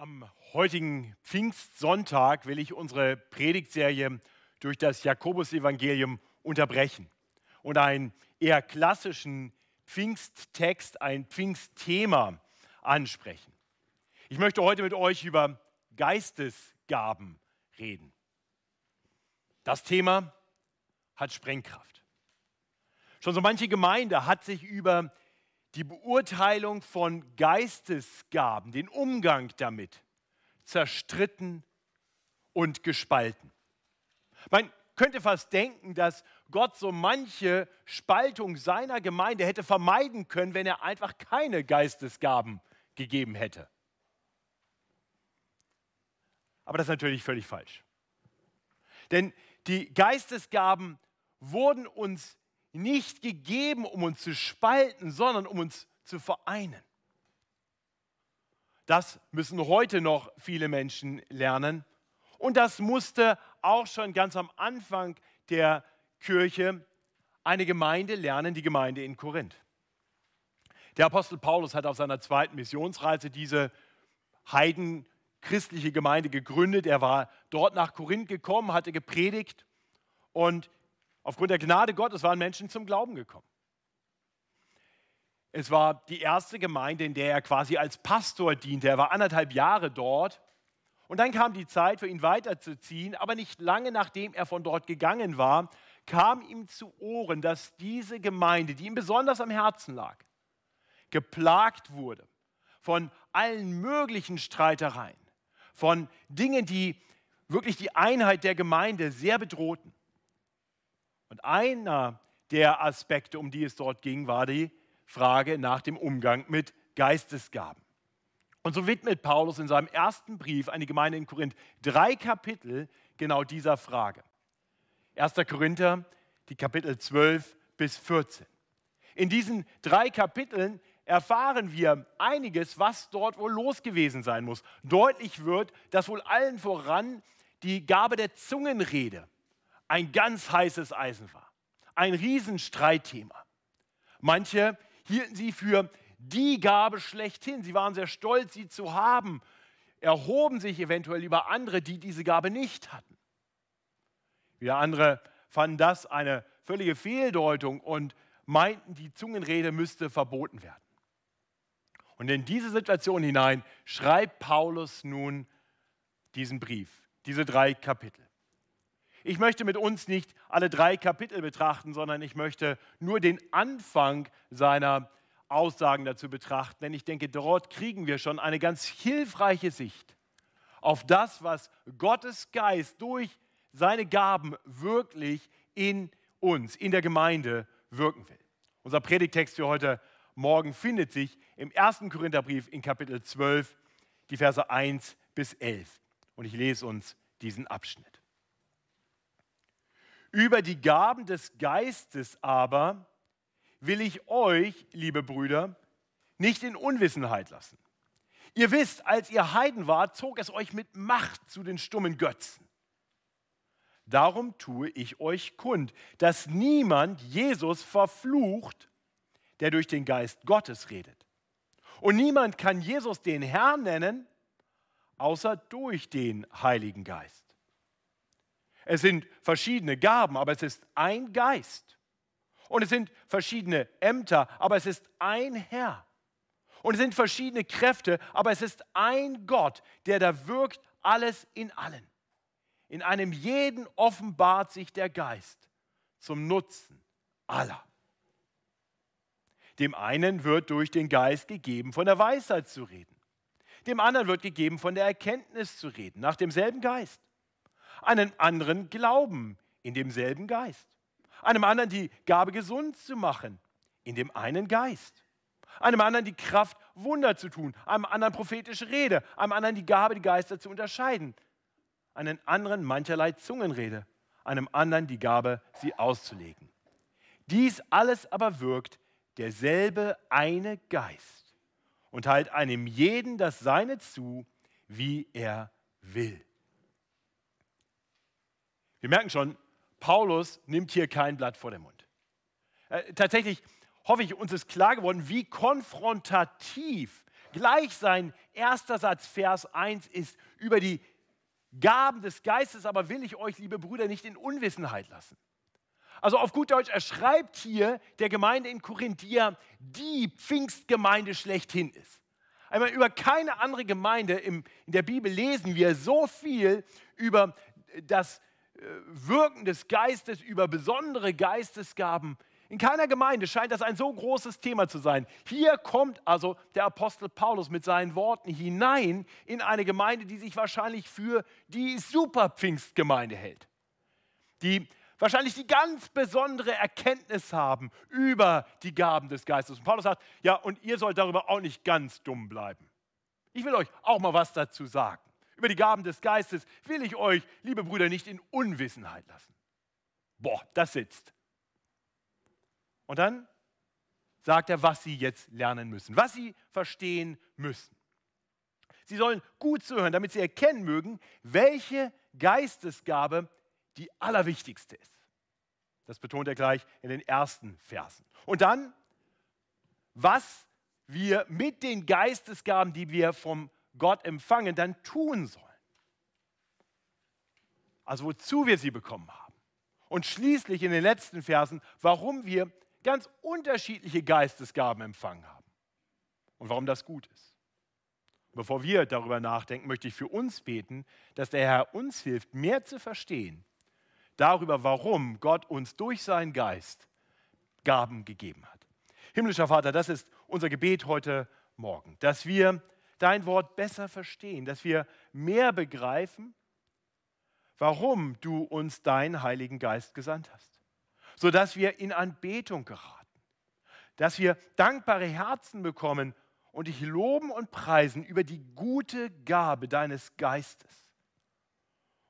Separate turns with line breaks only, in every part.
Am heutigen Pfingstsonntag will ich unsere Predigtserie durch das Jakobusevangelium unterbrechen und einen eher klassischen Pfingsttext, ein Pfingstthema ansprechen. Ich möchte heute mit euch über Geistesgaben reden. Das Thema hat Sprengkraft. Schon so manche Gemeinde hat sich über die Beurteilung von Geistesgaben, den Umgang damit, zerstritten und gespalten. Man könnte fast denken, dass Gott so manche Spaltung seiner Gemeinde hätte vermeiden können, wenn er einfach keine Geistesgaben gegeben hätte. Aber das ist natürlich völlig falsch. Denn die Geistesgaben wurden uns nicht gegeben, um uns zu spalten, sondern um uns zu vereinen. Das müssen heute noch viele Menschen lernen. Und das musste auch schon ganz am Anfang der Kirche eine Gemeinde lernen, die Gemeinde in Korinth. Der Apostel Paulus hat auf seiner zweiten Missionsreise diese heidenchristliche Gemeinde gegründet. Er war dort nach Korinth gekommen, hatte gepredigt und Aufgrund der Gnade Gottes waren Menschen zum Glauben gekommen. Es war die erste Gemeinde, in der er quasi als Pastor diente. Er war anderthalb Jahre dort. Und dann kam die Zeit für ihn weiterzuziehen. Aber nicht lange nachdem er von dort gegangen war, kam ihm zu Ohren, dass diese Gemeinde, die ihm besonders am Herzen lag, geplagt wurde von allen möglichen Streitereien, von Dingen, die wirklich die Einheit der Gemeinde sehr bedrohten. Und einer der Aspekte, um die es dort ging, war die Frage nach dem Umgang mit Geistesgaben. Und so widmet Paulus in seinem ersten Brief an die Gemeinde in Korinth drei Kapitel genau dieser Frage. 1. Korinther, die Kapitel 12 bis 14. In diesen drei Kapiteln erfahren wir einiges, was dort wohl los gewesen sein muss. Deutlich wird, dass wohl allen voran die Gabe der Zungenrede ein ganz heißes Eisen war. Ein Riesenstreitthema. Manche hielten sie für die Gabe schlechthin. Sie waren sehr stolz, sie zu haben, erhoben sich eventuell über andere, die diese Gabe nicht hatten. Wieder andere fanden das eine völlige Fehldeutung und meinten, die Zungenrede müsste verboten werden. Und in diese Situation hinein schreibt Paulus nun diesen Brief, diese drei Kapitel. Ich möchte mit uns nicht alle drei Kapitel betrachten, sondern ich möchte nur den Anfang seiner Aussagen dazu betrachten, denn ich denke, dort kriegen wir schon eine ganz hilfreiche Sicht auf das, was Gottes Geist durch seine Gaben wirklich in uns, in der Gemeinde wirken will. Unser Predigtext für heute Morgen findet sich im 1. Korintherbrief in Kapitel 12, die Verse 1 bis 11. Und ich lese uns diesen Abschnitt. Über die Gaben des Geistes aber will ich euch, liebe Brüder, nicht in Unwissenheit lassen. Ihr wisst, als ihr Heiden wart, zog es euch mit Macht zu den stummen Götzen. Darum tue ich euch kund, dass niemand Jesus verflucht, der durch den Geist Gottes redet. Und niemand kann Jesus den Herrn nennen, außer durch den Heiligen Geist. Es sind verschiedene Gaben, aber es ist ein Geist. Und es sind verschiedene Ämter, aber es ist ein Herr. Und es sind verschiedene Kräfte, aber es ist ein Gott, der da wirkt alles in allen. In einem jeden offenbart sich der Geist zum Nutzen aller. Dem einen wird durch den Geist gegeben, von der Weisheit zu reden. Dem anderen wird gegeben, von der Erkenntnis zu reden, nach demselben Geist einem anderen Glauben in demselben Geist, einem anderen die Gabe gesund zu machen in dem einen Geist, einem anderen die Kraft Wunder zu tun, einem anderen prophetische Rede, einem anderen die Gabe die Geister zu unterscheiden, einem anderen mancherlei Zungenrede, einem anderen die Gabe sie auszulegen. Dies alles aber wirkt derselbe eine Geist und teilt einem jeden das Seine zu, wie er will. Wir merken schon, Paulus nimmt hier kein Blatt vor den Mund. Äh, tatsächlich hoffe ich, uns ist klar geworden, wie konfrontativ gleich sein erster Satz, Vers 1 ist über die Gaben des Geistes, aber will ich euch, liebe Brüder, nicht in Unwissenheit lassen. Also auf gut Deutsch, er schreibt hier der Gemeinde in Korinth, die Pfingstgemeinde schlechthin ist. Einmal über keine andere Gemeinde in der Bibel lesen wir so viel über das Wirken des Geistes, über besondere Geistesgaben. In keiner Gemeinde scheint das ein so großes Thema zu sein. Hier kommt also der Apostel Paulus mit seinen Worten hinein in eine Gemeinde, die sich wahrscheinlich für die Superpfingstgemeinde hält. Die wahrscheinlich die ganz besondere Erkenntnis haben über die Gaben des Geistes. Und Paulus sagt, ja, und ihr sollt darüber auch nicht ganz dumm bleiben. Ich will euch auch mal was dazu sagen. Über die Gaben des Geistes will ich euch, liebe Brüder, nicht in Unwissenheit lassen. Boah, das sitzt. Und dann sagt er, was sie jetzt lernen müssen, was sie verstehen müssen. Sie sollen gut zuhören, damit sie erkennen mögen, welche Geistesgabe die allerwichtigste ist. Das betont er gleich in den ersten Versen. Und dann, was wir mit den Geistesgaben, die wir vom Gott empfangen, dann tun sollen. Also wozu wir sie bekommen haben. Und schließlich in den letzten Versen, warum wir ganz unterschiedliche Geistesgaben empfangen haben und warum das gut ist. Bevor wir darüber nachdenken, möchte ich für uns beten, dass der Herr uns hilft, mehr zu verstehen, darüber, warum Gott uns durch seinen Geist Gaben gegeben hat. Himmlischer Vater, das ist unser Gebet heute Morgen, dass wir dein Wort besser verstehen, dass wir mehr begreifen, warum du uns deinen Heiligen Geist gesandt hast, sodass wir in Anbetung geraten, dass wir dankbare Herzen bekommen und dich loben und preisen über die gute Gabe deines Geistes.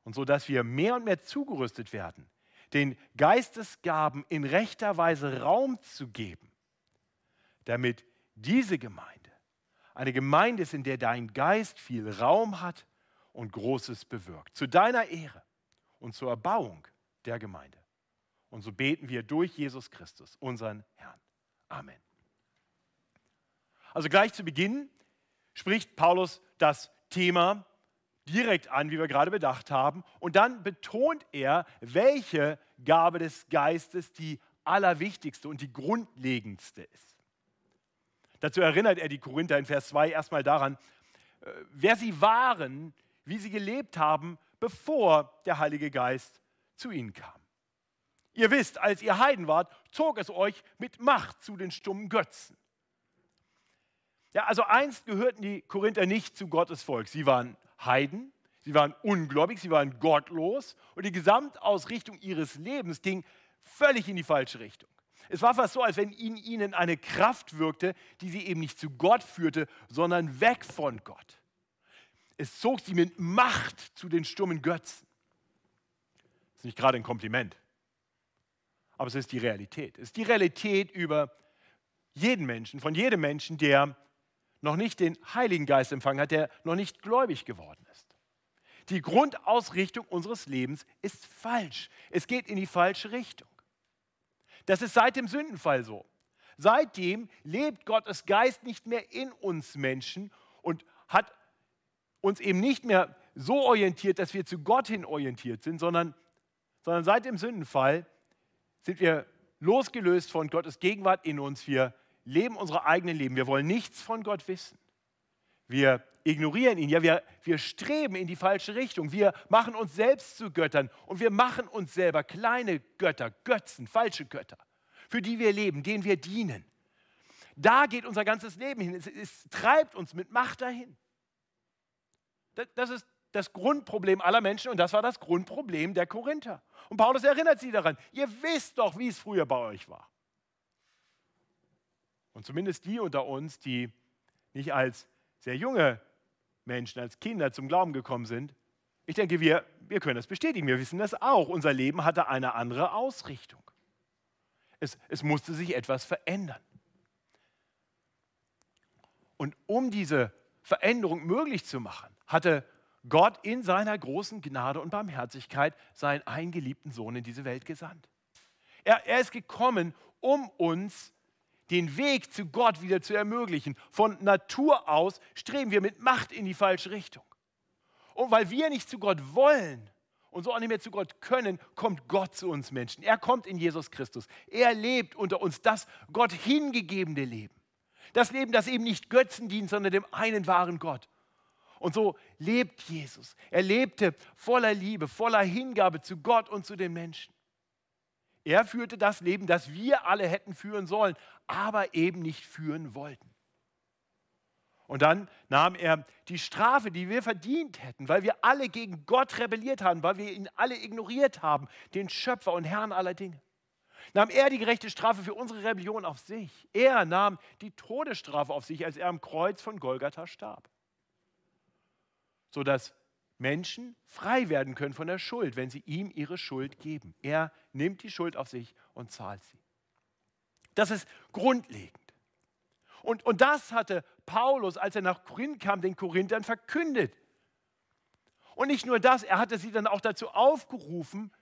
Und so dass wir mehr und mehr zugerüstet werden, den Geistesgaben in rechter Weise Raum zu geben, damit diese Gemeinde eine Gemeinde ist, in der dein Geist viel Raum hat und Großes bewirkt. Zu deiner Ehre und zur Erbauung der Gemeinde. Und so beten wir durch Jesus Christus, unseren Herrn. Amen. Also gleich zu Beginn spricht Paulus das Thema direkt an, wie wir gerade bedacht haben. Und dann betont er, welche Gabe des Geistes die allerwichtigste und die grundlegendste ist. Dazu erinnert er die Korinther in Vers 2 erstmal daran, äh, wer sie waren, wie sie gelebt haben, bevor der Heilige Geist zu ihnen kam. Ihr wisst, als ihr Heiden wart, zog es euch mit Macht zu den stummen Götzen. Ja, also einst gehörten die Korinther nicht zu Gottes Volk. Sie waren Heiden, sie waren ungläubig, sie waren gottlos und die Gesamtausrichtung ihres Lebens ging völlig in die falsche Richtung. Es war fast so, als wenn in ihnen eine Kraft wirkte, die sie eben nicht zu Gott führte, sondern weg von Gott. Es zog sie mit Macht zu den stummen Götzen. Das ist nicht gerade ein Kompliment, aber es ist die Realität. Es ist die Realität über jeden Menschen, von jedem Menschen, der noch nicht den Heiligen Geist empfangen hat, der noch nicht gläubig geworden ist. Die Grundausrichtung unseres Lebens ist falsch. Es geht in die falsche Richtung. Das ist seit dem Sündenfall so. Seitdem lebt Gottes Geist nicht mehr in uns Menschen und hat uns eben nicht mehr so orientiert, dass wir zu Gott hin orientiert sind, sondern, sondern seit dem Sündenfall sind wir losgelöst von Gottes Gegenwart in uns. Wir leben unsere eigenen Leben. Wir wollen nichts von Gott wissen. Wir ignorieren ihn. Ja, wir, wir streben in die falsche Richtung. Wir machen uns selbst zu Göttern und wir machen uns selber kleine Götter, Götzen, falsche Götter, für die wir leben, denen wir dienen. Da geht unser ganzes Leben hin. Es, es treibt uns mit Macht dahin. Das, das ist das Grundproblem aller Menschen und das war das Grundproblem der Korinther. Und Paulus erinnert sie daran. Ihr wisst doch, wie es früher bei euch war. Und zumindest die unter uns, die nicht als sehr junge Menschen, als Kinder zum Glauben gekommen sind, ich denke, wir, wir können das bestätigen. Wir wissen das auch. Unser Leben hatte eine andere Ausrichtung. Es, es musste sich etwas verändern. Und um diese Veränderung möglich zu machen, hatte Gott in seiner großen Gnade und Barmherzigkeit seinen eingeliebten Sohn in diese Welt gesandt. Er, er ist gekommen, um uns den Weg zu Gott wieder zu ermöglichen. Von Natur aus streben wir mit Macht in die falsche Richtung. Und weil wir nicht zu Gott wollen und so auch nicht mehr zu Gott können, kommt Gott zu uns Menschen. Er kommt in Jesus Christus. Er lebt unter uns das Gott hingegebene Leben. Das Leben, das eben nicht Götzen dient, sondern dem einen wahren Gott. Und so lebt Jesus. Er lebte voller Liebe, voller Hingabe zu Gott und zu den Menschen. Er führte das Leben, das wir alle hätten führen sollen, aber eben nicht führen wollten. Und dann nahm er die Strafe, die wir verdient hätten, weil wir alle gegen Gott rebelliert haben, weil wir ihn alle ignoriert haben, den Schöpfer und Herrn aller Dinge. Nahm er die gerechte Strafe für unsere Rebellion auf sich. Er nahm die Todesstrafe auf sich, als er am Kreuz von Golgatha starb. Sodass Menschen frei werden können von der Schuld, wenn sie ihm ihre Schuld geben. Er nimmt die Schuld auf sich und zahlt sie. Das ist grundlegend. Und, und das hatte Paulus, als er nach Korinth kam, den Korinthern verkündet. Und nicht nur das, er hatte sie dann auch dazu aufgerufen,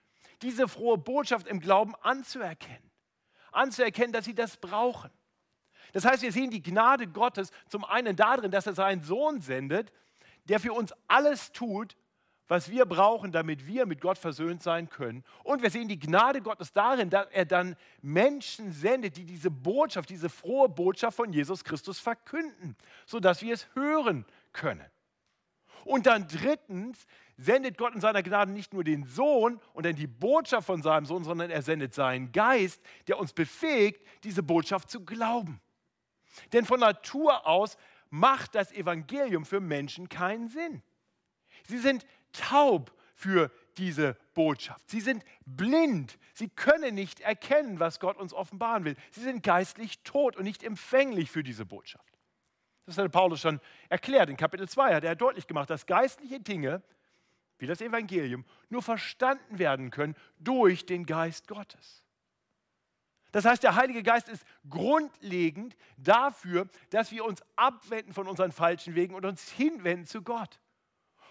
diese frohe Botschaft im Glauben anzuerkennen. Anzuerkennen, dass sie das brauchen. Das heißt, wir sehen die Gnade Gottes zum einen darin, dass er seinen Sohn sendet, der für uns alles tut, was wir brauchen, damit wir mit Gott versöhnt sein können. Und wir sehen die Gnade Gottes darin, dass er dann Menschen sendet, die diese Botschaft, diese frohe Botschaft von Jesus Christus verkünden, sodass wir es hören können. Und dann drittens sendet Gott in seiner Gnade nicht nur den Sohn und dann die Botschaft von seinem Sohn, sondern er sendet seinen Geist, der uns befähigt, diese Botschaft zu glauben. Denn von Natur aus macht das Evangelium für Menschen keinen Sinn. Sie sind taub für diese Botschaft. Sie sind blind. Sie können nicht erkennen, was Gott uns offenbaren will. Sie sind geistlich tot und nicht empfänglich für diese Botschaft. Das hat Paulus schon erklärt. In Kapitel 2 hat er deutlich gemacht, dass geistliche Dinge, wie das Evangelium, nur verstanden werden können durch den Geist Gottes. Das heißt, der Heilige Geist ist grundlegend dafür, dass wir uns abwenden von unseren falschen Wegen und uns hinwenden zu Gott.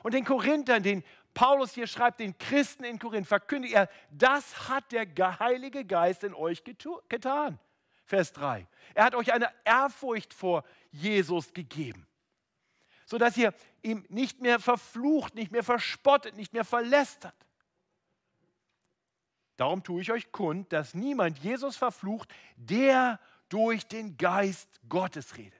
Und den Korinthern, den Paulus hier schreibt, den Christen in Korinth, verkündigt er, das hat der Heilige Geist in euch getan. Vers 3. Er hat euch eine Ehrfurcht vor Jesus gegeben, sodass ihr ihm nicht mehr verflucht, nicht mehr verspottet, nicht mehr verlästert. Darum tue ich euch kund, dass niemand Jesus verflucht, der durch den Geist Gottes redet.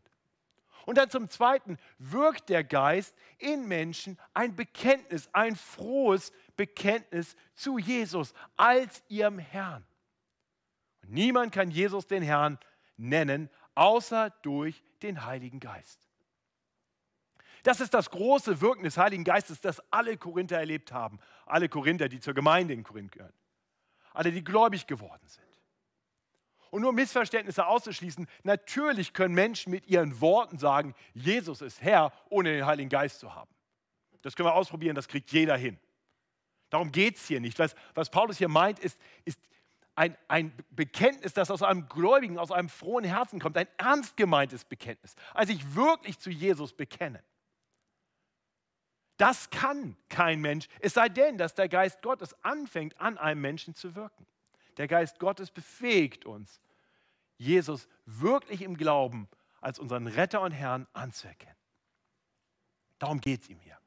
Und dann zum Zweiten wirkt der Geist in Menschen ein Bekenntnis, ein frohes Bekenntnis zu Jesus als ihrem Herrn. Und niemand kann Jesus den Herrn nennen, außer durch den Heiligen Geist. Das ist das große Wirken des Heiligen Geistes, das alle Korinther erlebt haben. Alle Korinther, die zur Gemeinde in Korinth gehören alle, die gläubig geworden sind. Und nur Missverständnisse auszuschließen, natürlich können Menschen mit ihren Worten sagen, Jesus ist Herr, ohne den Heiligen Geist zu haben. Das können wir ausprobieren, das kriegt jeder hin. Darum geht es hier nicht. Was, was Paulus hier meint, ist, ist ein, ein Bekenntnis, das aus einem Gläubigen, aus einem frohen Herzen kommt, ein ernst gemeintes Bekenntnis. Also ich wirklich zu Jesus bekennen. Das kann kein Mensch, es sei denn, dass der Geist Gottes anfängt, an einem Menschen zu wirken. Der Geist Gottes befähigt uns, Jesus wirklich im Glauben als unseren Retter und Herrn anzuerkennen. Darum geht es ihm hier.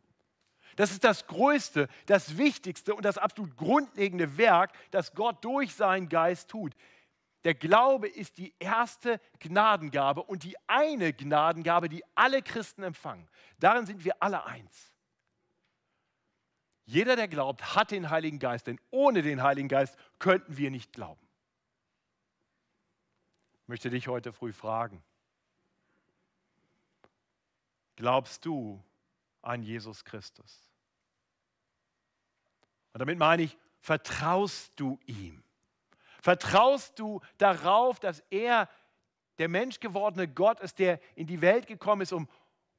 Das ist das größte, das wichtigste und das absolut grundlegende Werk, das Gott durch seinen Geist tut. Der Glaube ist die erste Gnadengabe und die eine Gnadengabe, die alle Christen empfangen. Darin sind wir alle eins. Jeder, der glaubt, hat den Heiligen Geist, denn ohne den Heiligen Geist könnten wir nicht glauben. Ich möchte dich heute früh fragen, glaubst du an Jesus Christus? Und damit meine ich, vertraust du ihm? Vertraust du darauf, dass er der menschgewordene Gott ist, der in die Welt gekommen ist, um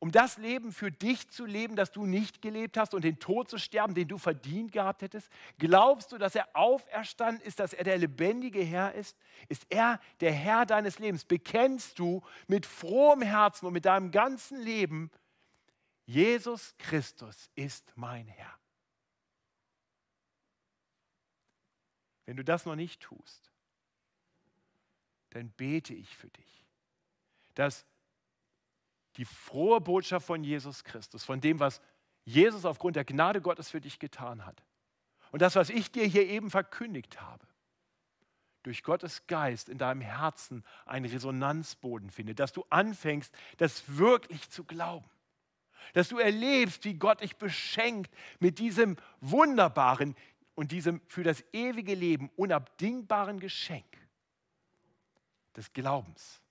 um das Leben für dich zu leben, das du nicht gelebt hast und den Tod zu sterben, den du verdient gehabt hättest? Glaubst du, dass er auferstanden ist, dass er der lebendige Herr ist? Ist er der Herr deines Lebens? Bekennst du mit frohem Herzen und mit deinem ganzen Leben, Jesus Christus ist mein Herr? Wenn du das noch nicht tust, dann bete ich für dich dass die frohe Botschaft von Jesus Christus, von dem, was Jesus aufgrund der Gnade Gottes für dich getan hat, und das, was ich dir hier eben verkündigt habe, durch Gottes Geist in deinem Herzen einen Resonanzboden findet, dass du anfängst, das wirklich zu glauben. Dass du erlebst, wie Gott dich beschenkt mit diesem wunderbaren und diesem für das ewige Leben unabdingbaren Geschenk des Glaubens,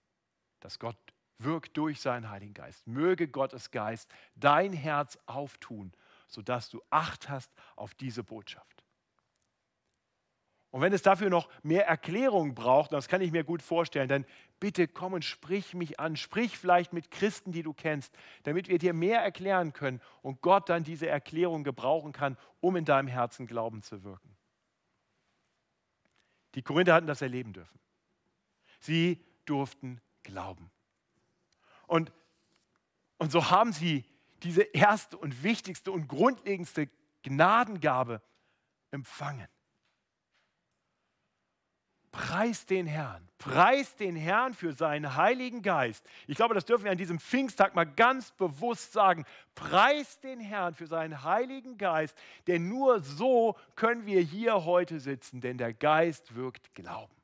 dass Gott wirkt durch seinen Heiligen Geist. Möge Gottes Geist dein Herz auftun, sodass du Acht hast auf diese Botschaft. Und wenn es dafür noch mehr Erklärung braucht, das kann ich mir gut vorstellen, dann bitte komm und sprich mich an. Sprich vielleicht mit Christen, die du kennst, damit wir dir mehr erklären können und Gott dann diese Erklärung gebrauchen kann, um in deinem Herzen Glauben zu wirken. Die Korinther hatten das erleben dürfen. Sie durften glauben. Und, und so haben sie diese erste und wichtigste und grundlegendste Gnadengabe empfangen. Preis den Herrn. Preis den Herrn für seinen Heiligen Geist. Ich glaube, das dürfen wir an diesem Pfingsttag mal ganz bewusst sagen. Preis den Herrn für seinen Heiligen Geist, denn nur so können wir hier heute sitzen, denn der Geist wirkt Glauben.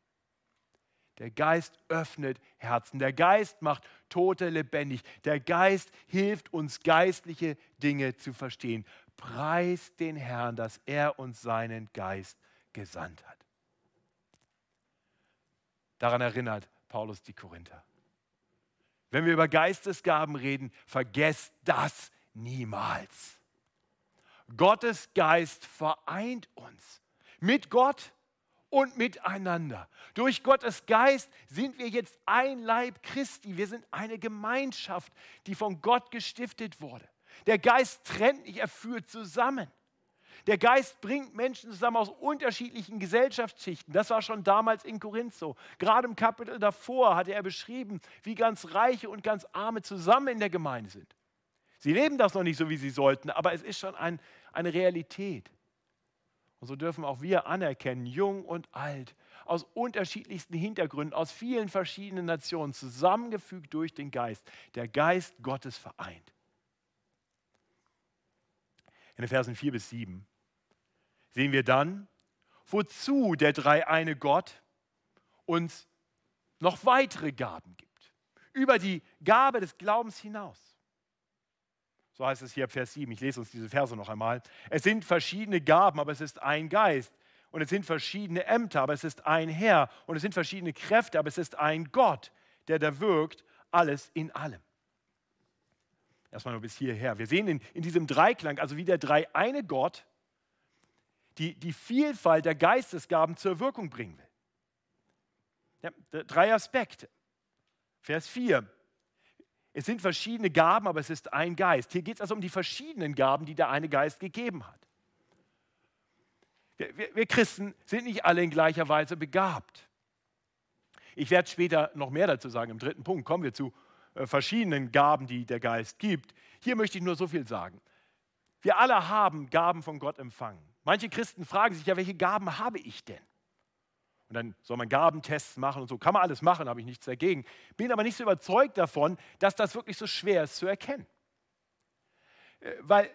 Der Geist öffnet Herzen. Der Geist macht Tote lebendig. Der Geist hilft uns, geistliche Dinge zu verstehen. Preis den Herrn, dass er uns seinen Geist gesandt hat. Daran erinnert Paulus die Korinther. Wenn wir über Geistesgaben reden, vergesst das niemals. Gottes Geist vereint uns mit Gott und miteinander. Durch Gottes Geist sind wir jetzt ein Leib Christi. Wir sind eine Gemeinschaft, die von Gott gestiftet wurde. Der Geist trennt nicht, er führt zusammen. Der Geist bringt Menschen zusammen aus unterschiedlichen Gesellschaftsschichten. Das war schon damals in Korinth so. Gerade im Kapitel davor hatte er beschrieben, wie ganz Reiche und ganz Arme zusammen in der Gemeinde sind. Sie leben das noch nicht so, wie sie sollten, aber es ist schon ein, eine Realität. Und so dürfen auch wir anerkennen, jung und alt, aus unterschiedlichsten Hintergründen, aus vielen verschiedenen Nationen, zusammengefügt durch den Geist, der Geist Gottes vereint. In den Versen 4 bis 7 sehen wir dann, wozu der dreieine Gott uns noch weitere Gaben gibt. Über die Gabe des Glaubens hinaus. So heißt es hier Vers 7. Ich lese uns diese Verse noch einmal. Es sind verschiedene Gaben, aber es ist ein Geist. Und es sind verschiedene Ämter, aber es ist ein Herr. Und es sind verschiedene Kräfte, aber es ist ein Gott, der da wirkt, alles in allem. Erstmal nur bis hierher. Wir sehen in, in diesem Dreiklang, also wie der dreieine Gott die, die Vielfalt der Geistesgaben zur Wirkung bringen will. Ja, drei Aspekte. Vers 4. Es sind verschiedene Gaben, aber es ist ein Geist. Hier geht es also um die verschiedenen Gaben, die der eine Geist gegeben hat. Wir, wir, wir Christen sind nicht alle in gleicher Weise begabt. Ich werde später noch mehr dazu sagen. Im dritten Punkt kommen wir zu äh, verschiedenen Gaben, die der Geist gibt. Hier möchte ich nur so viel sagen. Wir alle haben Gaben von Gott empfangen. Manche Christen fragen sich ja, welche Gaben habe ich denn? Und dann soll man Gabentests machen und so. Kann man alles machen, habe ich nichts dagegen. Bin aber nicht so überzeugt davon, dass das wirklich so schwer ist zu erkennen. Äh, weil,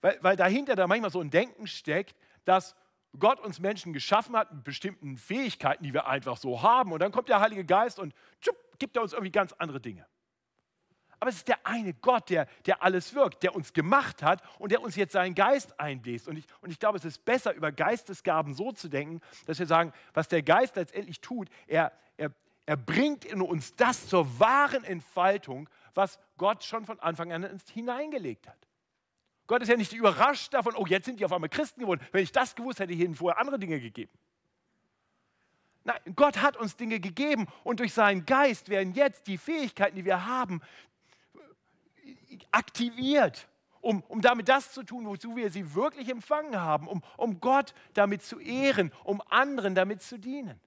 weil, weil dahinter da manchmal so ein Denken steckt, dass Gott uns Menschen geschaffen hat mit bestimmten Fähigkeiten, die wir einfach so haben. Und dann kommt der Heilige Geist und tschupp, gibt er uns irgendwie ganz andere Dinge. Aber es ist der eine Gott, der, der alles wirkt, der uns gemacht hat und der uns jetzt seinen Geist einbläst. Und ich, und ich glaube, es ist besser, über Geistesgaben so zu denken, dass wir sagen, was der Geist letztendlich tut, er, er, er bringt in uns das zur wahren Entfaltung, was Gott schon von Anfang an ins hineingelegt hat. Gott ist ja nicht überrascht davon, oh, jetzt sind die auf einmal Christen geworden. Wenn ich das gewusst hätte, hätte ich ihnen vorher andere Dinge gegeben. Nein, Gott hat uns Dinge gegeben und durch seinen Geist werden jetzt die Fähigkeiten, die wir haben, aktiviert, um, um damit das zu tun, wozu wir sie wirklich empfangen haben, um, um Gott damit zu ehren, um anderen damit zu dienen.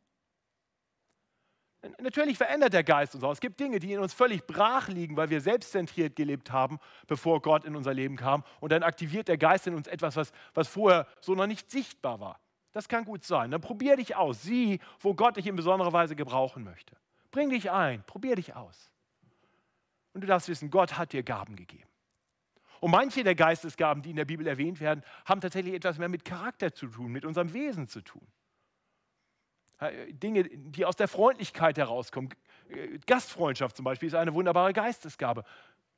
Natürlich verändert der Geist uns auch. Es gibt Dinge, die in uns völlig brach liegen, weil wir selbstzentriert gelebt haben, bevor Gott in unser Leben kam. Und dann aktiviert der Geist in uns etwas, was, was vorher so noch nicht sichtbar war. Das kann gut sein. Dann probier dich aus. Sieh, wo Gott dich in besonderer Weise gebrauchen möchte. Bring dich ein. Probier dich aus. Und du darfst wissen, Gott hat dir Gaben gegeben. Und manche der Geistesgaben, die in der Bibel erwähnt werden, haben tatsächlich etwas mehr mit Charakter zu tun, mit unserem Wesen zu tun. Dinge, die aus der Freundlichkeit herauskommen. Gastfreundschaft zum Beispiel ist eine wunderbare Geistesgabe.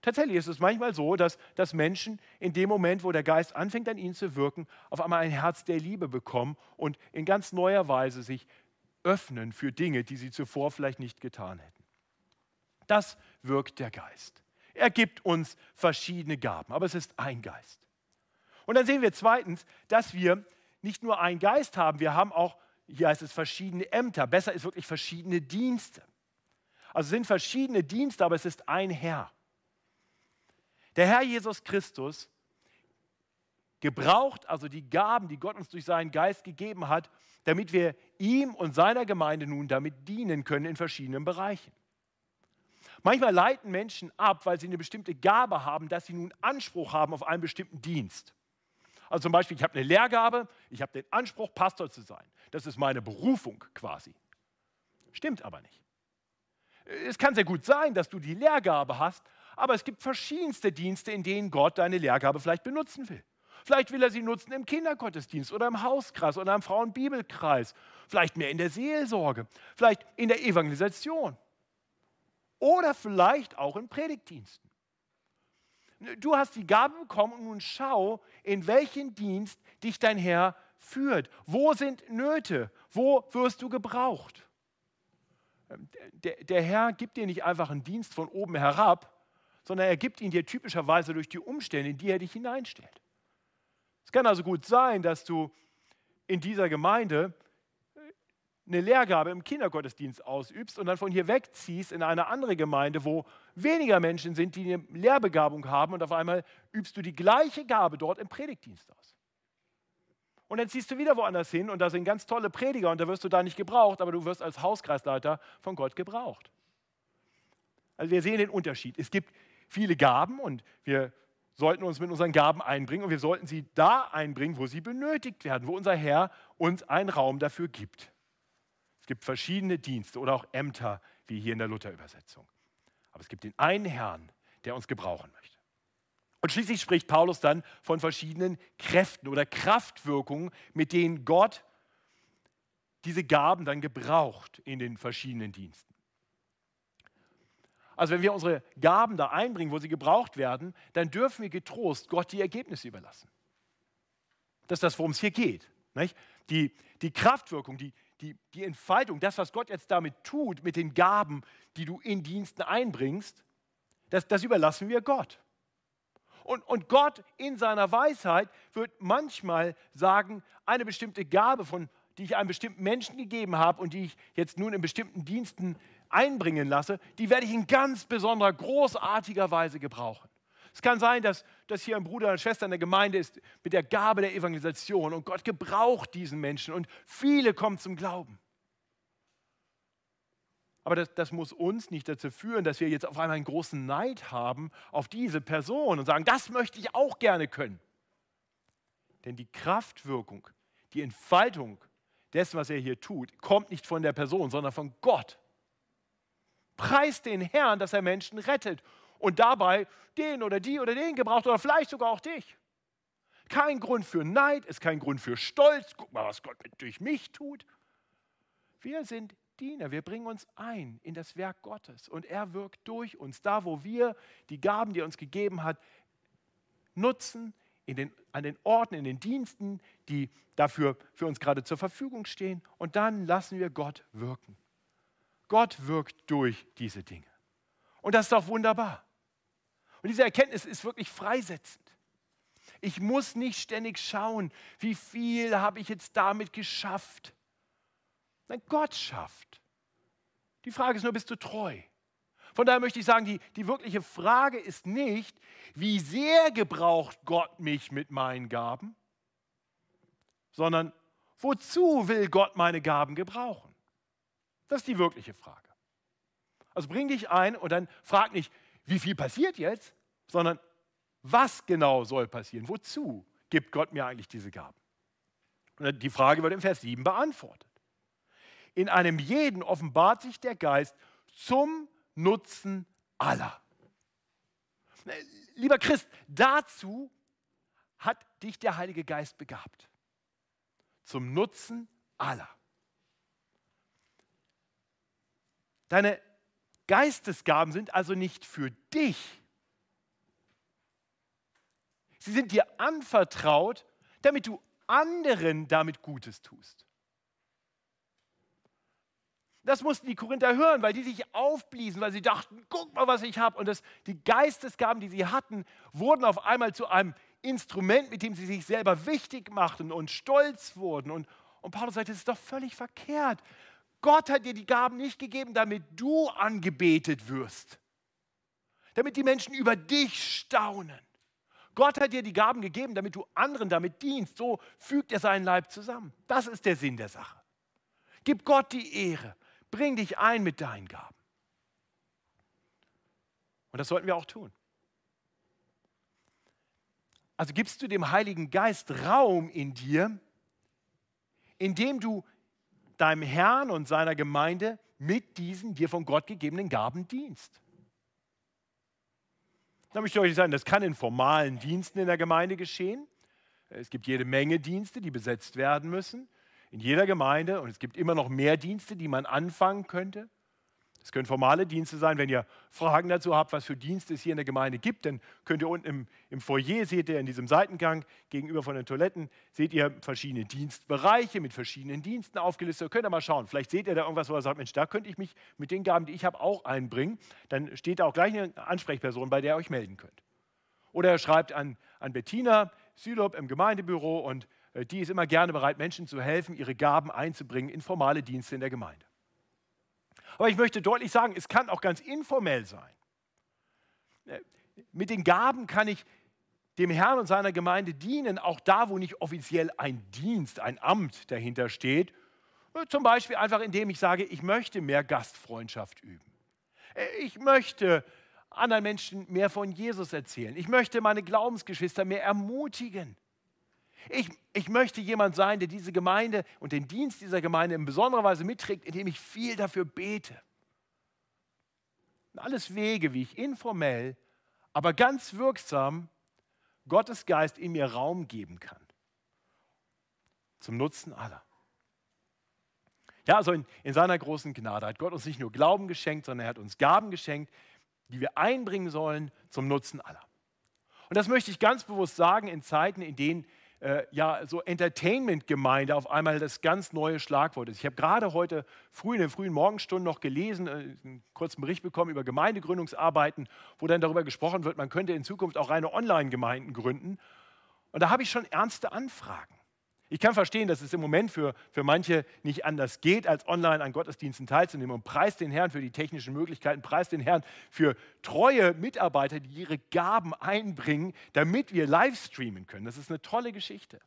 Tatsächlich ist es manchmal so, dass, dass Menschen in dem Moment, wo der Geist anfängt an ihnen zu wirken, auf einmal ein Herz der Liebe bekommen und in ganz neuer Weise sich öffnen für Dinge, die sie zuvor vielleicht nicht getan hätten. Das wirkt der Geist. Er gibt uns verschiedene Gaben, aber es ist ein Geist. Und dann sehen wir zweitens, dass wir nicht nur einen Geist haben, wir haben auch, hier heißt es verschiedene Ämter, besser ist wirklich verschiedene Dienste. Also es sind verschiedene Dienste, aber es ist ein Herr. Der Herr Jesus Christus gebraucht also die Gaben, die Gott uns durch seinen Geist gegeben hat, damit wir ihm und seiner Gemeinde nun damit dienen können in verschiedenen Bereichen. Manchmal leiten Menschen ab, weil sie eine bestimmte Gabe haben, dass sie nun Anspruch haben auf einen bestimmten Dienst. Also zum Beispiel, ich habe eine Lehrgabe, ich habe den Anspruch, Pastor zu sein. Das ist meine Berufung quasi. Stimmt aber nicht. Es kann sehr gut sein, dass du die Lehrgabe hast, aber es gibt verschiedenste Dienste, in denen Gott deine Lehrgabe vielleicht benutzen will. Vielleicht will er sie nutzen im Kindergottesdienst oder im Hauskreis oder im Frauenbibelkreis. Vielleicht mehr in der Seelsorge, vielleicht in der Evangelisation oder vielleicht auch in Predigtdiensten. Du hast die Gabe bekommen und nun schau, in welchen Dienst dich dein Herr führt. Wo sind Nöte? Wo wirst du gebraucht? Ähm, der, der Herr gibt dir nicht einfach einen Dienst von oben herab, sondern er gibt ihn dir typischerweise durch die Umstände, in die er dich hineinstellt. Es kann also gut sein, dass du in dieser Gemeinde eine Lehrgabe im Kindergottesdienst ausübst und dann von hier wegziehst in eine andere Gemeinde, wo weniger Menschen sind, die eine Lehrbegabung haben und auf einmal übst du die gleiche Gabe dort im Predigtdienst aus. Und dann ziehst du wieder woanders hin und da sind ganz tolle Prediger und da wirst du da nicht gebraucht, aber du wirst als Hauskreisleiter von Gott gebraucht. Also wir sehen den Unterschied. Es gibt viele Gaben und wir sollten uns mit unseren Gaben einbringen und wir sollten sie da einbringen, wo sie benötigt werden, wo unser Herr uns einen Raum dafür gibt gibt verschiedene Dienste oder auch Ämter, wie hier in der Luther-Übersetzung. Aber es gibt den einen Herrn, der uns gebrauchen möchte. Und schließlich spricht Paulus dann von verschiedenen Kräften oder Kraftwirkungen, mit denen Gott diese Gaben dann gebraucht in den verschiedenen Diensten. Also wenn wir unsere Gaben da einbringen, wo sie gebraucht werden, dann dürfen wir getrost Gott die Ergebnisse überlassen. Das ist das, worum es hier geht. Nicht? Die, die Kraftwirkung, die, die, die Entfaltung, das, was Gott jetzt damit tut, mit den Gaben, die du in Diensten einbringst, das, das überlassen wir Gott. Und, und Gott in seiner Weisheit wird manchmal sagen, eine bestimmte Gabe, von, die ich einem bestimmten Menschen gegeben habe und die ich jetzt nun in bestimmten Diensten einbringen lasse, die werde ich in ganz besonderer, großartiger Weise gebrauchen. Es kann sein, dass, dass hier ein Bruder oder Schwester in der Gemeinde ist mit der Gabe der Evangelisation und Gott gebraucht diesen Menschen und viele kommen zum Glauben. Aber das, das, muss uns nicht dazu führen, dass wir jetzt auf einmal einen großen Neid haben auf diese Person und sagen, das möchte ich auch gerne können. Denn die Kraftwirkung, die Entfaltung dessen, was er hier tut, kommt nicht von der Person, sondern von Gott. Preist den Herrn, dass er Menschen rettet und dabei den oder die oder den gebraucht oder vielleicht sogar auch dich. Kein Grund für Neid, ist kein Grund für Stolz. Guck mal, was Gott durch mich tut. Wir sind Diener, wir bringen uns ein in das Werk Gottes und er wirkt durch uns, da wo wir die Gaben, die er uns gegeben hat, nutzen, den, an den Orten, in den Diensten, die dafür für uns gerade zur Verfügung stehen und dann lassen wir Gott wirken. Gott wirkt durch diese Dinge. Und das ist doch wunderbar. Und diese Erkenntnis ist wirklich freisetzend. Ich muss nicht ständig schauen, wie viel habe ich jetzt damit geschafft. Nein, Gott schafft. Die Frage ist nur, bist du treu? Von daher möchte ich sagen, die, die wirkliche Frage ist nicht, wie sehr gebraucht Gott mich mit meinen Gaben, sondern wozu will Gott meine Gaben gebrauchen? Das ist die wirkliche Frage. Also bring dich ein und dann frag nicht, wie viel passiert jetzt, sondern was genau soll passieren? Wozu gibt Gott mir eigentlich diese Gaben? Und die Frage wird im Vers 7 beantwortet. In einem jeden offenbart sich der Geist zum Nutzen aller. Lieber Christ, dazu hat dich der Heilige Geist begabt. Zum Nutzen aller. Deine Geistesgaben sind also nicht für dich. Sie sind dir anvertraut, damit du anderen damit Gutes tust. Das mussten die Korinther hören, weil die sich aufbliesen, weil sie dachten, guck mal, was ich habe. Und das, die Geistesgaben, die sie hatten, wurden auf einmal zu einem Instrument, mit dem sie sich selber wichtig machten und stolz wurden. Und, und Paulus sagt, das ist doch völlig verkehrt. Gott hat dir die Gaben nicht gegeben, damit du angebetet wirst, damit die Menschen über dich staunen. Gott hat dir die Gaben gegeben, damit du anderen damit dienst. So fügt er seinen Leib zusammen. Das ist der Sinn der Sache. Gib Gott die Ehre. Bring dich ein mit deinen Gaben. Und das sollten wir auch tun. Also gibst du dem Heiligen Geist Raum in dir, indem du deinem Herrn und seiner Gemeinde mit diesen dir von Gott gegebenen Gaben dienst. Da möchte ich euch sagen, das kann in formalen Diensten in der Gemeinde geschehen. Es gibt jede Menge Dienste, die besetzt werden müssen in jeder Gemeinde und es gibt immer noch mehr Dienste, die man anfangen könnte. Es können formale Dienste sein. Wenn ihr Fragen dazu habt, was für Dienste es hier in der Gemeinde gibt, dann könnt ihr unten im, im Foyer, seht ihr in diesem Seitengang gegenüber von den Toiletten, seht ihr verschiedene Dienstbereiche mit verschiedenen Diensten aufgelistet. Könnt ihr mal schauen. Vielleicht seht ihr da irgendwas, wo ihr sagt, Mensch, da könnte ich mich mit den Gaben, die ich habe, auch einbringen. Dann steht da auch gleich eine Ansprechperson, bei der ihr euch melden könnt. Oder ihr schreibt an, an Bettina Sylop im Gemeindebüro und äh, die ist immer gerne bereit, Menschen zu helfen, ihre Gaben einzubringen in formale Dienste in der Gemeinde. Aber ich möchte deutlich sagen, es kann auch ganz informell sein. Äh, mit den Gaben kann ich dem Herrn und seiner Gemeinde dienen, auch da, wo nicht offiziell ein Dienst, ein Amt dahinter steht. Äh, zum Beispiel einfach, indem ich sage, ich möchte mehr Gastfreundschaft üben. Äh, ich möchte anderen Menschen mehr von Jesus erzählen. Ich möchte meine Glaubensgeschwister mehr ermutigen. Ich, ich möchte jemand sein, der diese Gemeinde und den Dienst dieser Gemeinde in besonderer Weise mitträgt, indem ich viel dafür bete. alles Wege, wie ich informell, aber ganz wirksam Gottes Geist in mir Raum geben kann. Zum Nutzen aller. Ja, also in, in seiner großen Gnade hat Gott uns nicht nur Glauben geschenkt, sondern er hat uns Gaben geschenkt, die wir einbringen sollen zum Nutzen aller. Und das möchte ich ganz bewusst sagen in Zeiten, in denen äh, ja, so Entertainment-Gemeinde auf einmal das ganz neue Schlagwort ist. Ich habe gerade heute früh in den frühen Morgenstunden noch gelesen, äh, einen kurzen Bericht bekommen über Gemeindegründungsarbeiten, wo dann darüber gesprochen wird, man könnte in Zukunft auch reine Online-Gemeinden gründen. Und da habe ich schon ernste Anfragen. Ich kann verstehen, dass es im Moment für, für manche nicht anders geht, als online an Gottesdiensten teilzunehmen. Und preis den Herrn für die technischen Möglichkeiten, preis den Herrn für treue Mitarbeiter, die ihre Gaben einbringen, damit wir live streamen können. Das ist eine tolle Geschichte.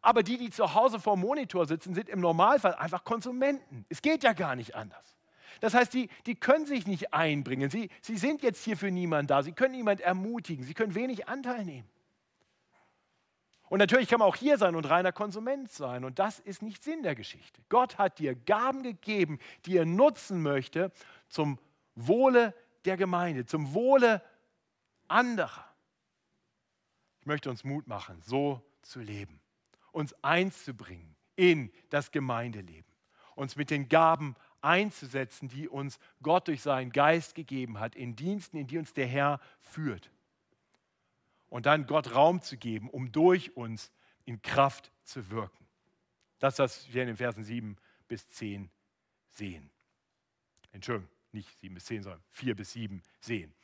Aber die, die zu Hause vor dem Monitor sitzen, sind im Normalfall einfach Konsumenten. Es geht ja gar nicht anders. Das heißt, die, die können sich nicht einbringen. Sie, sie sind jetzt hier für niemanden da. Sie können niemanden ermutigen. Sie können wenig Anteil nehmen. Und natürlich kann man auch hier sein und reiner Konsument sein. Und das ist nicht Sinn der Geschichte. Gott hat dir Gaben gegeben, die er nutzen möchte zum Wohle der Gemeinde, zum Wohle anderer. Ich möchte uns Mut machen, so zu leben, uns einzubringen in das Gemeindeleben, uns mit den Gaben einzusetzen, die uns Gott durch seinen Geist gegeben hat, in Diensten, in die uns der Herr führt und dann Gott Raum zu geben, um durch uns in Kraft zu wirken. Das, was wir in den Versen 7 bis 10 sehen. Entschuldigung, nicht 7 bis 10, sondern 4 bis 7 sehen.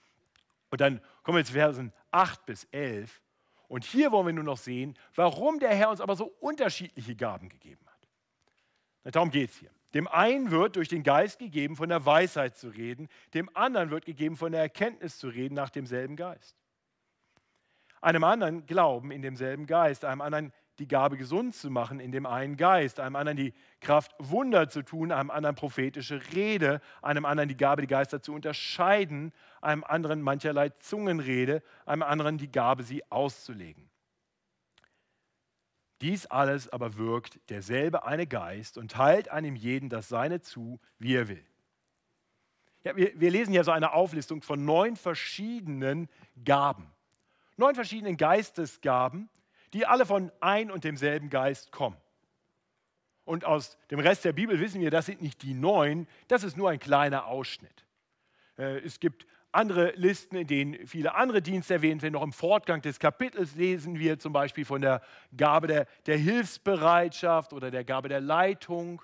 Und dann kommen wir zu Versen 8 bis 11. Und hier wollen wir nur noch sehen, warum der Herr uns aber so unterschiedliche Gaben gegeben hat. Darum geht es hier. Dem einen wird durch den Geist gegeben, von der Weisheit zu reden, dem anderen wird gegeben, von der Erkenntnis zu reden nach demselben Geist einem anderen Glauben in demselben Geist, einem anderen die Gabe gesund zu machen in dem einen Geist, einem anderen die Kraft Wunder zu tun, einem anderen prophetische Rede, einem anderen die Gabe, die Geister zu unterscheiden, einem anderen mancherlei Zungenrede, einem anderen die Gabe, sie auszulegen. Dies alles aber wirkt derselbe eine Geist und teilt einem jeden das Seine zu, wie er will. Ja, wir, wir lesen hier so eine Auflistung von neun verschiedenen Gaben. Neun verschiedenen Geistesgaben, die alle von ein und demselben Geist kommen. Und aus dem Rest der Bibel wissen wir, das sind nicht die neun, das ist nur ein kleiner Ausschnitt. Äh, es gibt andere Listen, in denen viele andere Dienste erwähnt werden. Noch im Fortgang des Kapitels lesen wir zum Beispiel von der Gabe der, der Hilfsbereitschaft oder der Gabe der Leitung.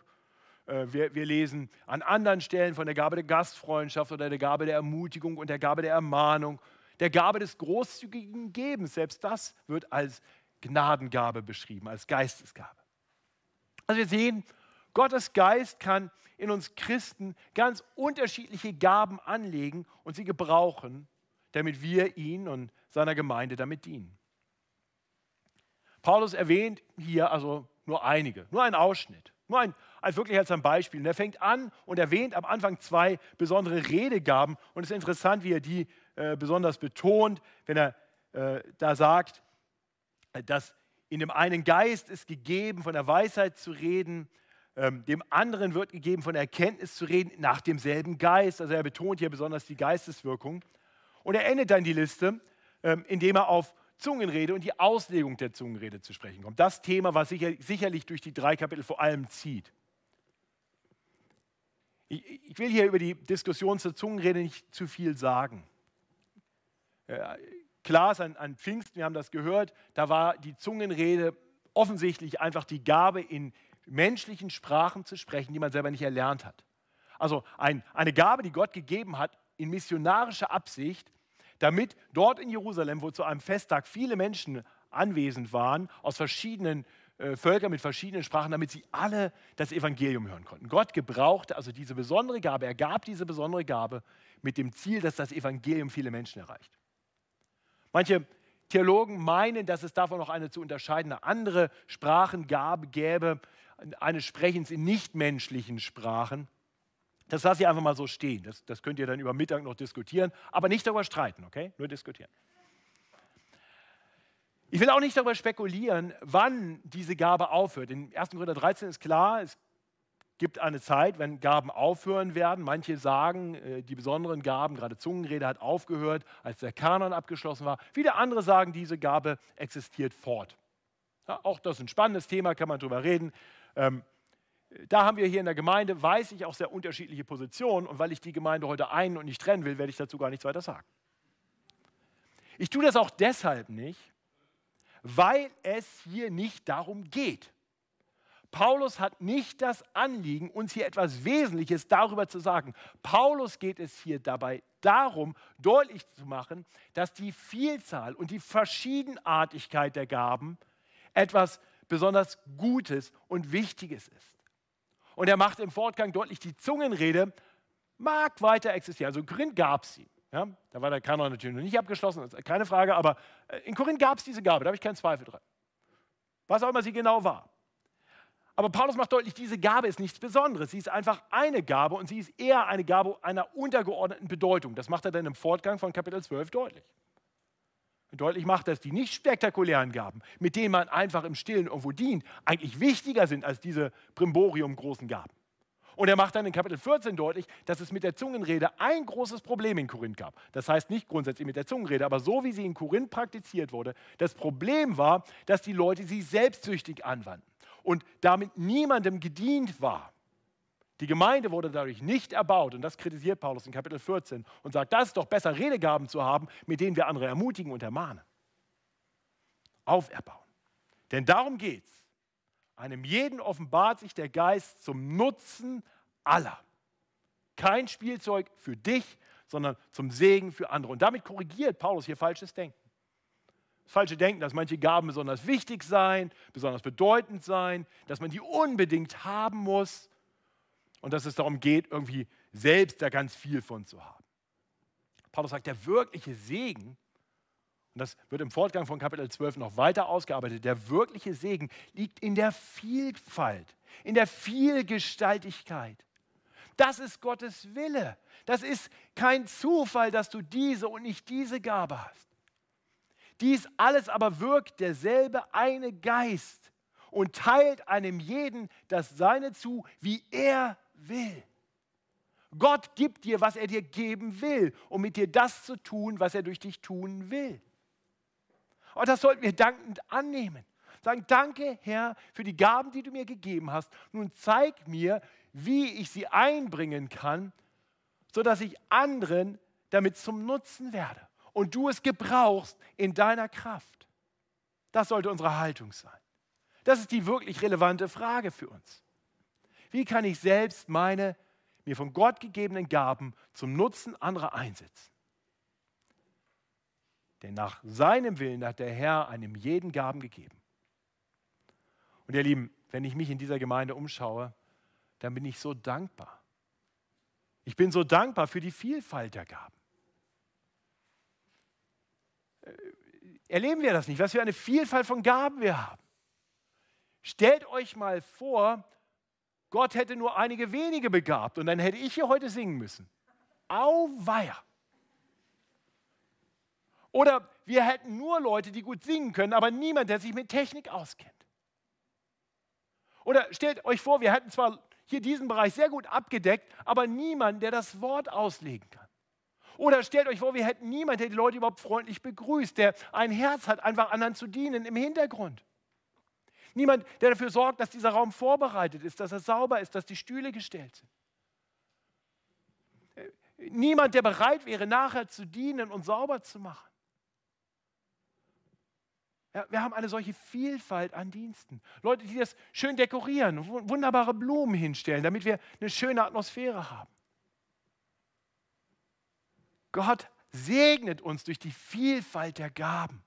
Äh, wir, wir, lesen an anderen Stellen von der Gabe der Gastfreundschaft oder der Gabe der Ermutigung und der Gabe der Ermahnung, der Gabe des großzügigen Gebens. Selbst das wird als Gnadengabe beschrieben, als Geistesgabe. Also wir sehen, Gottes Geist kann in uns Christen ganz unterschiedliche Gaben anlegen und sie gebrauchen, damit wir ihn und seiner Gemeinde damit dienen. Paulus erwähnt hier also nur einige, nur einen Ausschnitt, nur ein, als wirklich als ein Beispiel. Und er fängt an und erwähnt am Anfang zwei besondere Redegaben. Und es ist interessant, wie er die äh, besonders betont, wenn er äh, da sagt, dass in dem einen Geist ist gegeben, von der Weisheit zu reden, ähm, dem anderen wird gegeben, von der Erkenntnis zu reden, nach demselben Geist. Also er betont hier besonders die Geisteswirkung. Und er endet dann die Liste, ähm, indem er auf Zungenrede und die Auslegung der Zungenrede zu sprechen kommt. Das Thema, was sicher, sicherlich durch die drei Kapitel vor allem zieht. Ich, ich will hier über die Diskussion zur Zungenrede nicht zu viel sagen. Äh, klar ist an, an Pfingsten, wir haben das gehört, da war die Zungenrede offensichtlich einfach die Gabe, in menschlichen Sprachen zu sprechen, die man selber nicht erlernt hat. Also ein, eine Gabe, die Gott gegeben hat in missionarischer Absicht, damit dort in Jerusalem, wo zu einem Festtag viele Menschen anwesend waren, aus verschiedenen äh, Völkern mit verschiedenen Sprachen, damit sie alle das Evangelium hören konnten. Gott gebrauchte also diese besondere Gabe, er gab diese besondere Gabe mit dem Ziel, dass das Evangelium viele Menschen erreicht. Manche Theologen meinen, dass es davon noch eine zu unterscheidende andere Sprachengabe gäbe, eines Sprechens in nichtmenschlichen Sprachen. Das lasse ich einfach mal so stehen. Das, das könnt ihr dann über Mittag noch diskutieren, aber nicht darüber streiten, okay? Nur diskutieren. Ich will auch nicht darüber spekulieren, wann diese Gabe aufhört. In 1. Korinther 13 ist klar, es gibt eine Zeit, wenn Gaben aufhören werden. Manche sagen, äh, die besonderen Gaben, gerade Zungenrede, hat aufgehört, als der Kanon abgeschlossen war. Wieder andere sagen, diese Gabe existiert fort. Ja, auch das ist ein spannendes Thema, kann man darüber reden. Ähm, da haben wir hier in der Gemeinde, weiß ich, auch sehr unterschiedliche Positionen. Und weil ich die Gemeinde heute ein- und nicht trennen will, werde ich dazu gar nichts weiter sagen. Ich tue das auch deshalb nicht, weil es hier nicht darum geht. Paulus hat nicht das Anliegen, uns hier etwas Wesentliches darüber zu sagen. Paulus geht es hier dabei darum, deutlich zu machen, dass die Vielzahl und die Verschiedenartigkeit der Gaben etwas besonders Gutes und Wichtiges ist. Und er macht im Fortgang deutlich, die Zungenrede mag weiter existieren. Also in Korinth gab es sie. Ja, da war der Kanon natürlich noch nicht abgeschlossen, keine Frage, aber äh, in Korinth gab es diese Gabe, da habe ich keinen Zweifel dran. Was auch immer sie genau war. Aber Paulus macht deutlich, diese Gabe ist nichts Besonderes. Sie ist einfach eine Gabe und sie ist eher eine Gabe einer untergeordneten Bedeutung. Das macht er dann im Fortgang von Kapitel 12 deutlich. Und deutlich macht, dass die nicht spektakulären Gaben, mit denen man einfach im Stillen irgendwo dient, eigentlich wichtiger sind als diese Brimborium großen Gaben. Und er macht dann in Kapitel 14 deutlich, dass es mit der Zungenrede ein großes Problem in Korinth gab. Das heißt nicht grundsätzlich mit der Zungenrede, aber so wie sie in Korinth praktiziert wurde. Das Problem war, dass die Leute sie selbstsüchtig anwandten und damit niemandem gedient war. Die Gemeinde wurde dadurch nicht erbaut und das kritisiert Paulus in Kapitel 14 und sagt, das ist doch besser, Redegaben zu haben, mit denen wir andere ermutigen und ermahnen. Auferbauen. Denn darum geht es. Einem jeden offenbart sich der Geist zum Nutzen aller. Kein Spielzeug für dich, sondern zum Segen für andere. Und damit korrigiert Paulus hier falsches Denken. Falsche Denken, dass manche Gaben besonders wichtig seien, besonders bedeutend seien, dass man die unbedingt haben muss und dass es darum geht, irgendwie selbst da ganz viel von zu haben. Paulus sagt, der wirkliche Segen, und das wird im Fortgang von Kapitel 12 noch weiter ausgearbeitet, der wirkliche Segen liegt in der Vielfalt, in der Vielgestaltigkeit. Das ist Gottes Wille. Das ist kein Zufall, dass du diese und nicht diese Gabe hast. Dies alles aber wirkt derselbe eine Geist und teilt einem jeden das Seine zu, wie er will. Gott gibt dir, was er dir geben will, um mit dir das zu tun, was er durch dich tun will. Und das sollten wir dankend annehmen. Sagen, danke Herr für die Gaben, die du mir gegeben hast. Nun zeig mir, wie ich sie einbringen kann, sodass ich anderen damit zum Nutzen werde und du es gebrauchst in deiner Kraft. Das sollte unsere Haltung sein. Das ist die wirklich relevante Frage für uns. Wie kann ich selbst meine mir von Gott gegebenen Gaben zum Nutzen anderer einsetzen? Denn nach seinem Willen hat der Herr einem jeden Gaben gegeben. Und ihr Lieben, wenn ich mich in dieser Gemeinde umschaue, dann bin ich so dankbar. Ich bin so dankbar für die Vielfalt der Gaben. Äh, erleben wir das nicht, was für eine Vielfalt von Gaben wir haben? Stellt euch mal vor, Gott hätte nur einige wenige begabt und dann hätte ich hier heute singen müssen. Auweia. Oder wir hätten nur Leute, die gut singen können, aber niemand, der sich mit Technik auskennt. Oder stellt euch vor, wir hätten zwar hier diesen Bereich sehr gut abgedeckt, aber niemand, der das Wort auslegen kann. Oder stellt euch vor, wir hätten niemanden, der die Leute überhaupt freundlich begrüßt, der ein Herz hat, einfach anderen zu dienen im Hintergrund. Niemand, der dafür sorgt, dass dieser Raum vorbereitet ist, dass er sauber ist, dass die Stühle gestellt sind. Niemand, der bereit wäre, nachher zu dienen und sauber zu machen. Ja, wir haben eine solche Vielfalt an Diensten. Leute, die das schön dekorieren, wunderbare Blumen hinstellen, damit wir eine schöne Atmosphäre haben. Gott segnet uns durch die Vielfalt der Gaben.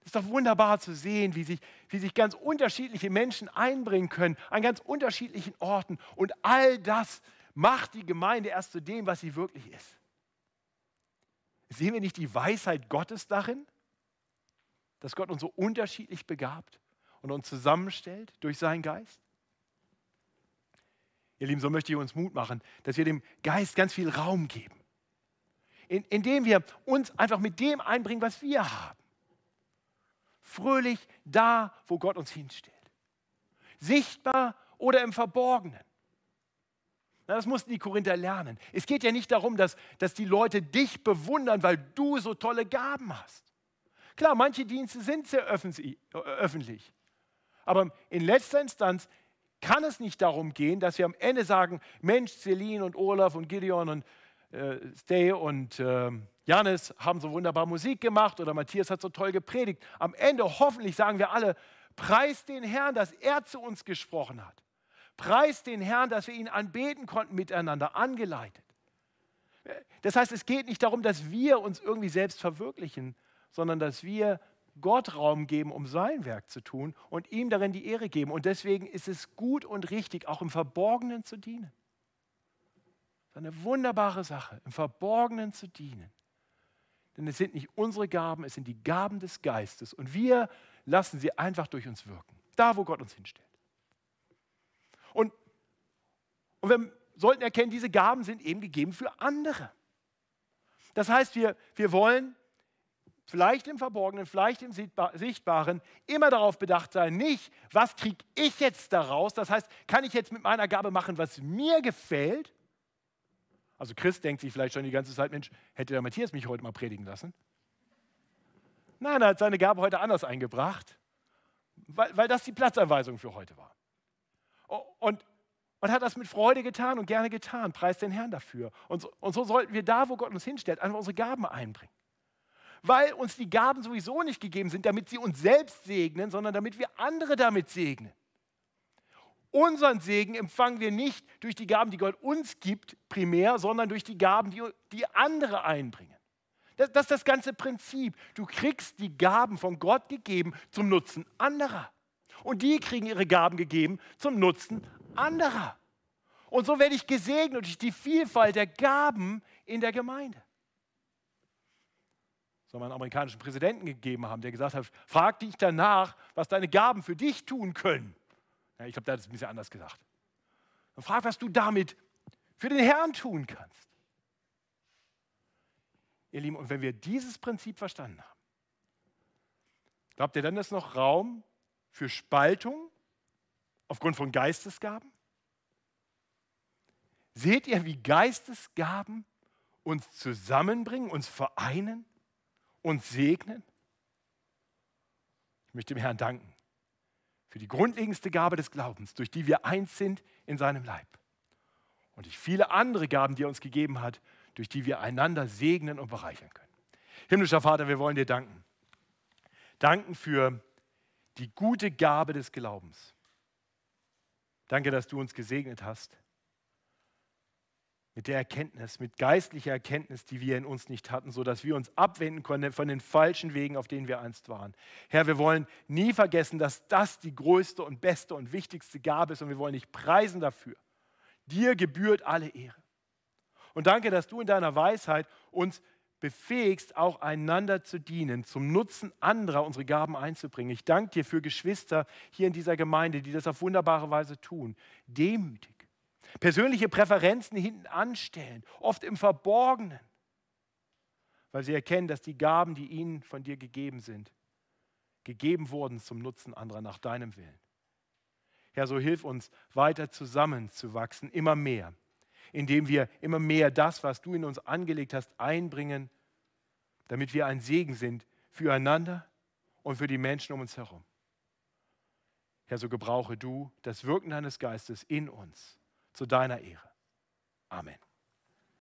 Es ist doch wunderbar zu sehen, wie sich, wie sich ganz unterschiedliche Menschen einbringen können an ganz unterschiedlichen Orten. Und all das macht die Gemeinde erst zu dem, was sie wirklich ist. Sehen wir nicht die Weisheit Gottes darin? dass Gott uns so unterschiedlich begabt und uns zusammenstellt durch seinen Geist? Ihr Lieben, so möchte ich uns Mut machen, dass wir dem Geist ganz viel Raum geben, indem wir uns einfach mit dem einbringen, was wir haben. Fröhlich da, wo Gott uns hinstellt. Sichtbar oder im Verborgenen. das mussten die Korinther lernen. Es geht ja nicht darum, dass, dass die Leute dich bewundern, weil du so tolle Gaben hast. Klar, manche Dienste sind sehr öffentlich. Aber in letzter Instanz kann es nicht darum gehen, dass wir am Ende sagen, Mensch, Celine und Olaf und Gideon und äh, Stay und äh, Janis haben so wunderbar Musik gemacht oder Matthias hat so toll gepredigt. Am Ende hoffentlich sagen wir alle, preis den Herrn, dass er zu uns gesprochen hat. Preis den Herrn, dass wir ihn anbeten konnten miteinander, angeleitet. Das heißt, es geht nicht darum, dass wir uns irgendwie selbst verwirklichen, sondern dass wir Gott Raum geben, um sein Werk zu tun und ihm darin die Ehre geben. Und deswegen ist es gut und richtig, auch im Verborgenen zu dienen. Das ist eine wunderbare Sache, im Verborgenen zu dienen. Denn es sind nicht unsere Gaben, es sind die Gaben des Geistes. Und wir lassen sie einfach durch uns wirken, da wo Gott uns hinstellt. Und, und wir sollten erkennen, diese Gaben sind eben gegeben für andere. Das heißt, wir, wir wollen vielleicht im Verborgenen, vielleicht im Sichtbaren, immer darauf bedacht sein, nicht, was kriege ich jetzt daraus? Das heißt, kann ich jetzt mit meiner Gabe machen, was mir gefällt? Also Chris denkt sich vielleicht schon die ganze Zeit, Mensch, hätte der Matthias mich heute mal predigen lassen? Nein, er hat seine Gabe heute anders eingebracht, weil, weil das die Platzanweisung für heute war. Und, und hat das mit Freude getan und gerne getan. Preis den Herrn dafür. Und so, und so sollten wir da, wo Gott uns hinstellt, einfach unsere Gaben einbringen weil uns die Gaben sowieso nicht gegeben sind, damit sie uns selbst segnen, sondern damit wir andere damit segnen. Unseren Segen empfangen wir nicht durch die Gaben, die Gott uns gibt, primär, sondern durch die Gaben, die, die andere einbringen. Das, das ist das ganze Prinzip. Du kriegst die Gaben von Gott gegeben zum Nutzen anderer. Und die kriegen ihre Gaben gegeben zum Nutzen anderer. Und so werde ich gesegnet durch die Vielfalt der Gaben in der Gemeinde man einen amerikanischen Präsidenten gegeben haben, der gesagt hat, frag dich danach, was deine Gaben für dich tun können. Ja, ich glaube, der hat es ein bisschen anders gesagt. Und frag, was du damit für den Herrn tun kannst. Ihr Lieben, und wenn wir dieses Prinzip verstanden haben, glaubt ihr dann, ist noch Raum für Spaltung aufgrund von Geistesgaben? Seht ihr, wie Geistesgaben uns zusammenbringen, uns vereinen, uns segnen? Ich möchte dem Herrn danken für die grundlegendste Gabe des Glaubens, durch die wir eins sind in seinem Leib. Und durch viele andere Gaben, die er uns gegeben hat, durch die wir einander segnen und bereichern können. Himmlischer Vater, wir wollen dir danken. Danken für die gute Gabe des Glaubens. Danke, dass du uns gesegnet hast mit der Erkenntnis, mit geistlicher Erkenntnis, die wir in uns nicht hatten, sodass wir uns abwenden konnten von den falschen Wegen, auf denen wir einst waren. Herr, wir wollen nie vergessen, dass das die größte und beste und wichtigste Gabe ist und wir wollen dich preisen dafür. Dir gebührt alle Ehre. Und danke, dass du in deiner Weisheit uns befähigst, auch einander zu dienen, zum Nutzen anderer unsere Gaben einzubringen. Ich danke dir für Geschwister hier in dieser Gemeinde, die das auf wunderbare Weise tun. Demütig persönliche Präferenzen hinten anstellen, oft im Verborgenen, weil sie erkennen, dass die Gaben, die ihnen von dir gegeben sind, gegeben wurden zum Nutzen anderer nach deinem Willen. Herr, so hilf uns weiter zusammenzuwachsen, immer mehr, indem wir immer mehr das, was du in uns angelegt hast, einbringen, damit wir ein Segen sind füreinander und für die Menschen um uns herum. Herr, so gebrauche du das Wirken deines Geistes in uns zu deiner Ehre. Amen.